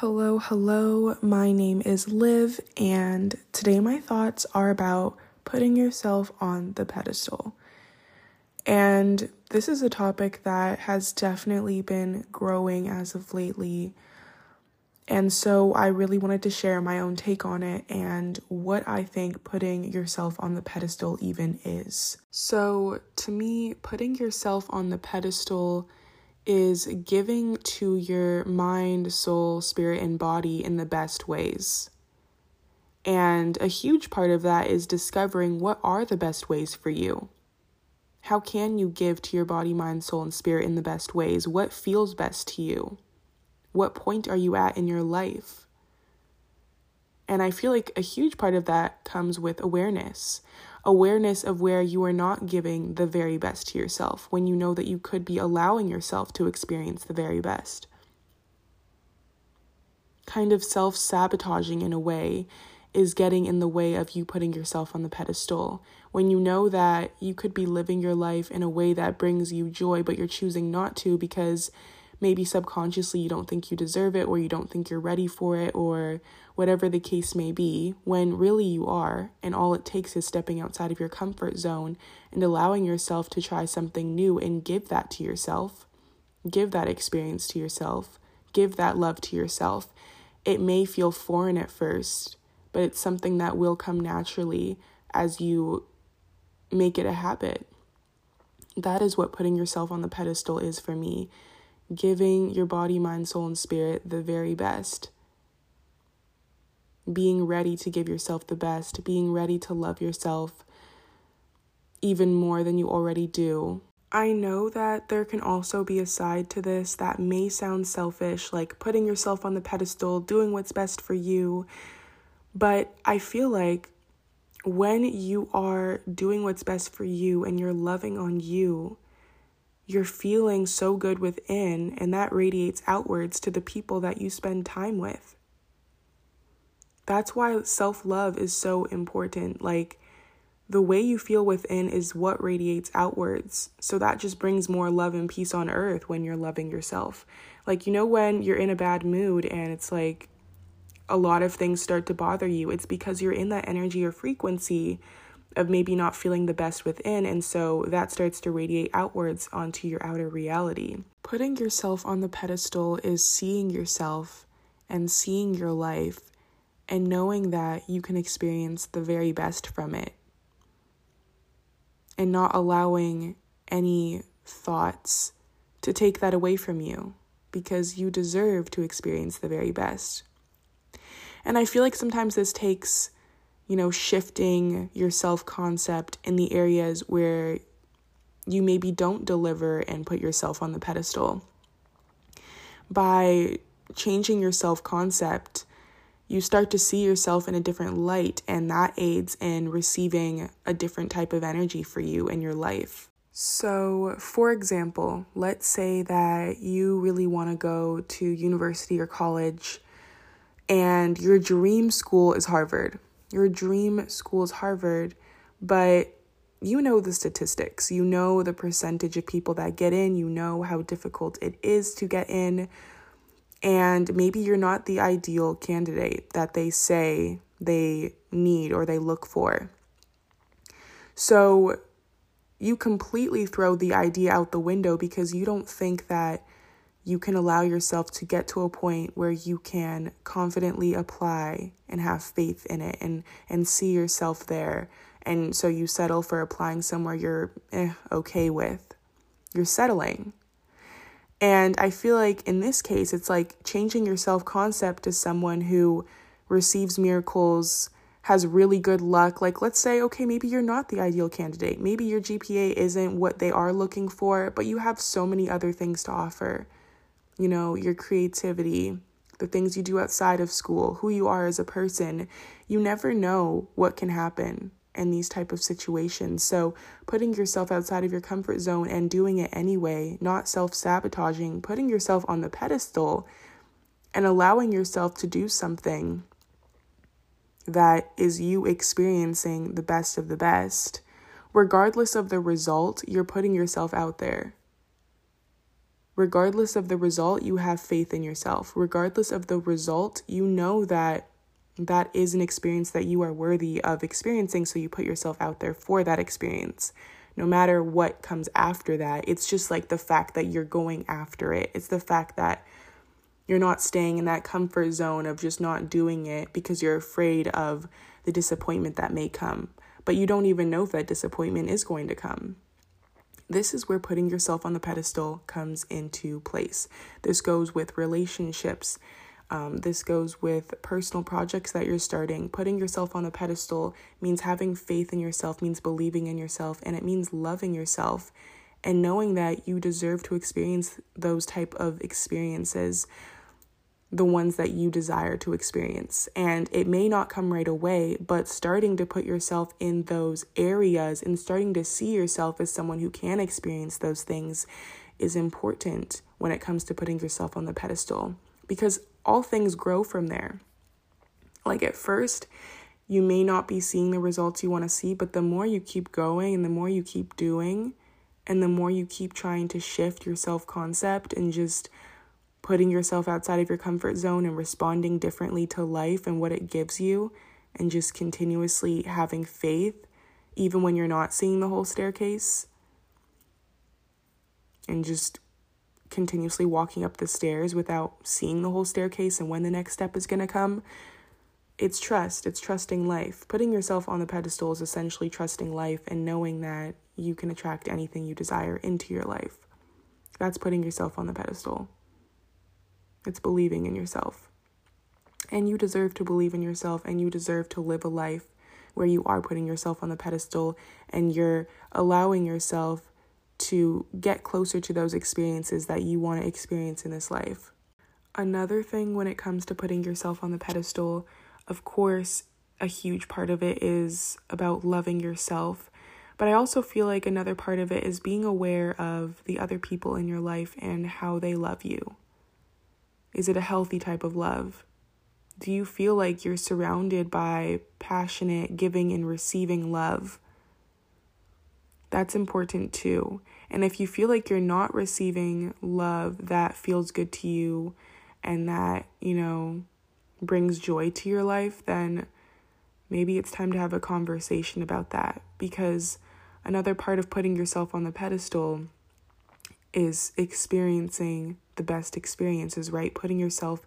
Hello, hello. My name is Liv, and today my thoughts are about putting yourself on the pedestal. And this is a topic that has definitely been growing as of lately. And so I really wanted to share my own take on it and what I think putting yourself on the pedestal even is. So, to me, putting yourself on the pedestal is giving to your mind, soul, spirit, and body in the best ways. And a huge part of that is discovering what are the best ways for you. How can you give to your body, mind, soul, and spirit in the best ways? What feels best to you? What point are you at in your life? And I feel like a huge part of that comes with awareness awareness of where you are not giving the very best to yourself when you know that you could be allowing yourself to experience the very best. Kind of self sabotaging in a way is getting in the way of you putting yourself on the pedestal. When you know that you could be living your life in a way that brings you joy, but you're choosing not to because maybe subconsciously you don't think you deserve it or you don't think you're ready for it or whatever the case may be, when really you are, and all it takes is stepping outside of your comfort zone and allowing yourself to try something new and give that to yourself. Give that experience to yourself. Give that love to yourself. It may feel foreign at first, but it's something that will come naturally as you make it a habit. That is what putting yourself on the pedestal is for me giving your body, mind, soul, and spirit the very best. Being ready to give yourself the best, being ready to love yourself even more than you already do. I know that there can also be a side to this that may sound selfish, like putting yourself on the pedestal, doing what's best for you. But I feel like when you are doing what's best for you and you're loving on you, you're feeling so good within, and that radiates outwards to the people that you spend time with. That's why self love is so important. Like, the way you feel within is what radiates outwards. So that just brings more love and peace on earth when you're loving yourself. Like, you know, when you're in a bad mood and it's like a lot of things start to bother you, it's because you're in that energy or frequency of maybe not feeling the best within, and so that starts to radiate outwards onto your outer reality. Putting yourself on the pedestal is seeing yourself and seeing your life and knowing that you can experience the very best from it and not allowing any thoughts to take that away from you because you deserve to experience the very best. And I feel like sometimes this takes you know, shifting your self concept in the areas where you maybe don't deliver and put yourself on the pedestal. By changing your self concept, you start to see yourself in a different light, and that aids in receiving a different type of energy for you in your life. So, for example, let's say that you really want to go to university or college, and your dream school is Harvard your dream school is Harvard, but you know the statistics. You know the percentage of people that get in. You know how difficult it is to get in. And maybe you're not the ideal candidate that they say they need or they look for. So you completely throw the idea out the window because you don't think that you can allow yourself to get to a point where you can confidently apply and have faith in it and and see yourself there. And so you settle for applying somewhere you're eh, okay with. You're settling. And i feel like in this case it's like changing your self concept to someone who receives miracles has really good luck. Like let's say okay maybe you're not the ideal candidate. Maybe your gpa isn't what they are looking for but you have so many other things to offer you know, your creativity, the things you do outside of school, who you are as a person. You never know what can happen in these type of situations. So, putting yourself outside of your comfort zone and doing it anyway, not self-sabotaging, putting yourself on the pedestal and allowing yourself to do something that is you experiencing the best of the best. Regardless of the result, you're putting yourself out there regardless of the result, you have faith in yourself. Regardless of the result, you know that that is an experience that you are worthy of experiencing. So you put yourself out there for that experience. No matter what comes after that, it's just like the fact that you're going after it. It's the fact that you're not staying in that comfort zone of just not doing it because you're afraid of the disappointment that may come. But you don't even know if that disappointment is going to come. This is where putting yourself on the pedestal comes into place. This goes with relationships. Um, this goes with personal projects that you're starting. Putting yourself on the pedestal means having faith in yourself, means believing in yourself, and it means loving yourself and knowing that you deserve to experience those type of experiences the ones that you desire to experience. And it may not come right away, but starting to put yourself in those areas and starting to see yourself as someone who can experience those things is important when it comes to putting yourself on the pedestal because all things grow from there. Like at first, you may not be seeing the results you want to see, but the more you keep going and the more you keep doing, and the more you keep trying to shift your self concept and just putting yourself outside of your comfort zone and responding differently to life and what it gives you, and just continuously having faith, even when you're not seeing the whole staircase, and just continuously walking up the stairs without seeing the whole staircase and when the next step is going to come. It's trust, it's trusting life. Putting yourself on the pedestal is essentially trusting life and knowing that you can attract anything you desire into your life. That's putting yourself on the pedestal. It's believing in yourself. And you deserve to believe in yourself and you deserve to live a life where you are putting yourself on the pedestal and you're allowing yourself to get closer to those experiences that you want to experience in this life. Another thing when it comes to putting yourself on the pedestal, of course, a huge part of it is about loving yourself. But I also feel like another part of it is being aware of the other people in your life and how they love you. Is it a healthy type of love? Do you feel like you're surrounded by passionate giving and receiving love? That's important too. And if you feel like you're not receiving love that feels good to you and that, you know, brings joy to your life, then maybe it's time to have a conversation about that because another part of putting yourself on the pedestal is experiencing the best experiences, right? Putting yourself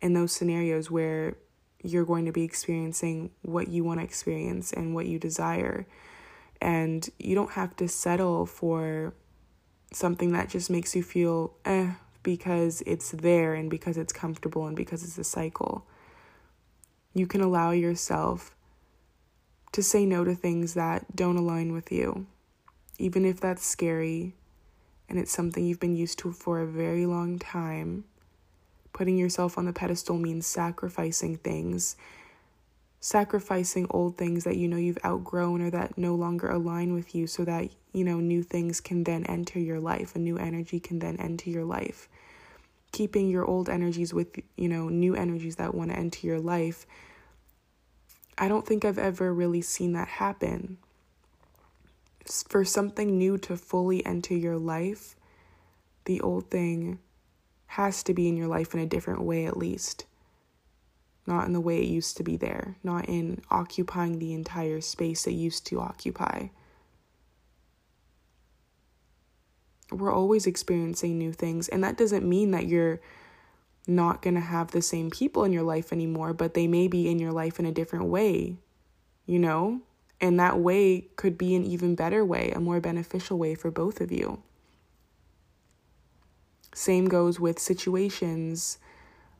in those scenarios where you're going to be experiencing what you want to experience and what you desire. And you don't have to settle for something that just makes you feel eh because it's there and because it's comfortable and because it's a cycle. You can allow yourself to say no to things that don't align with you, even if that's scary, and it's something you've been used to for a very long time, putting yourself on the pedestal means sacrificing things, sacrificing old things that you know you've outgrown or that no longer align with you so that, you know, new things can then enter your life, a new energy can then enter your life. Keeping your old energies with, you know, new energies that want to enter your life. I don't think I've ever really seen that happen for something new to fully enter your life, the old thing has to be in your life in a different way, at least. Not in the way it used to be there, not in occupying the entire space it used to occupy. We're always experiencing new things, and that doesn't mean that you're not going to have the same people in your life anymore, but they may be in your life in a different way, you know? And that way could be an even better way, a more beneficial way for both of you. Same goes with situations,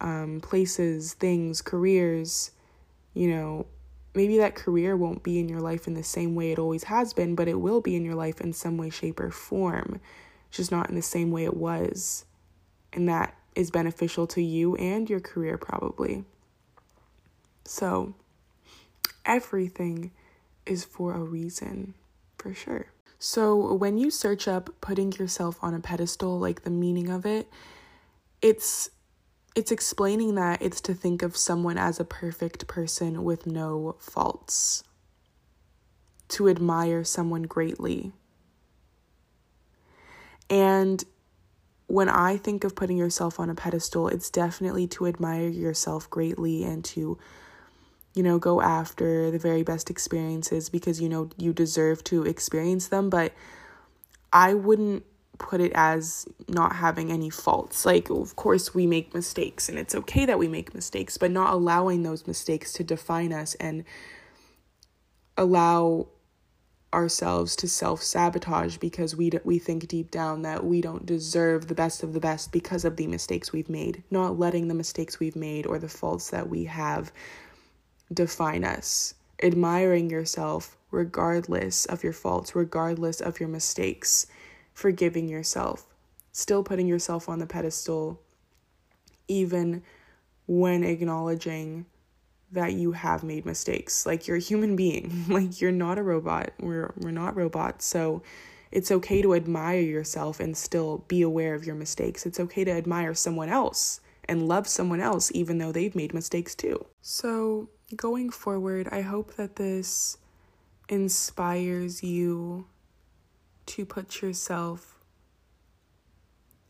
um, places, things, careers. You know, maybe that career won't be in your life in the same way it always has been, but it will be in your life in some way, shape, or form, just not in the same way it was. And that is beneficial to you and your career, probably. So, everything is for a reason, for sure. So, when you search up putting yourself on a pedestal, like the meaning of it, it's it's explaining that it's to think of someone as a perfect person with no faults. To admire someone greatly. And when I think of putting yourself on a pedestal, it's definitely to admire yourself greatly and to, you know, go after the very best experiences because you know you deserve to experience them. But I wouldn't put it as not having any faults. Like, of course, we make mistakes and it's okay that we make mistakes, but not allowing those mistakes to define us and allow ourselves to self sabotage because we we think deep down that we don't deserve the best of the best because of the mistakes we've made. Not letting the mistakes we've made or the faults that we have define us. Admiring yourself regardless of your faults, regardless of your mistakes. Forgiving yourself. Still putting yourself on the pedestal even when acknowledging that you have made mistakes. Like you're a human being. like you're not a robot. We're we're not robots. So it's okay to admire yourself and still be aware of your mistakes. It's okay to admire someone else and love someone else even though they've made mistakes too. So, going forward, I hope that this inspires you to put yourself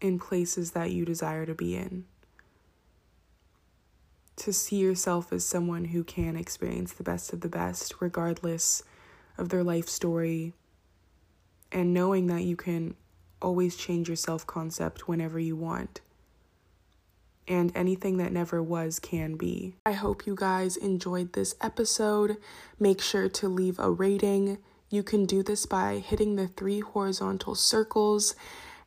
in places that you desire to be in to see yourself as someone who can experience the best of the best, regardless of their life story, and knowing that you can always change your self concept whenever you want. And anything that never was can be. I hope you guys enjoyed this episode. Make sure to leave a rating. You can do this by hitting the three horizontal circles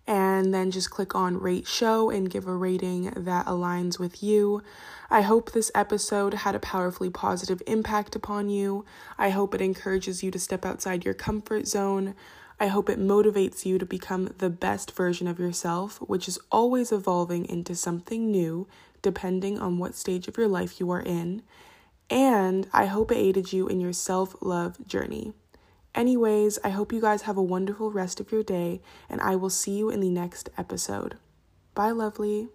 and then just click on rate show and give a rating that aligns with you. I hope this episode had a powerfully positive impact upon you. I hope it encourages you to step outside your comfort zone. I hope it motivates you to become the best version of yourself, which is always evolving into something new depending on what stage of your life you are in. And I hope it aided you in your self love journey. Anyways, I hope you guys have a wonderful rest of your day, and I will see you in the next episode. Bye, lovely.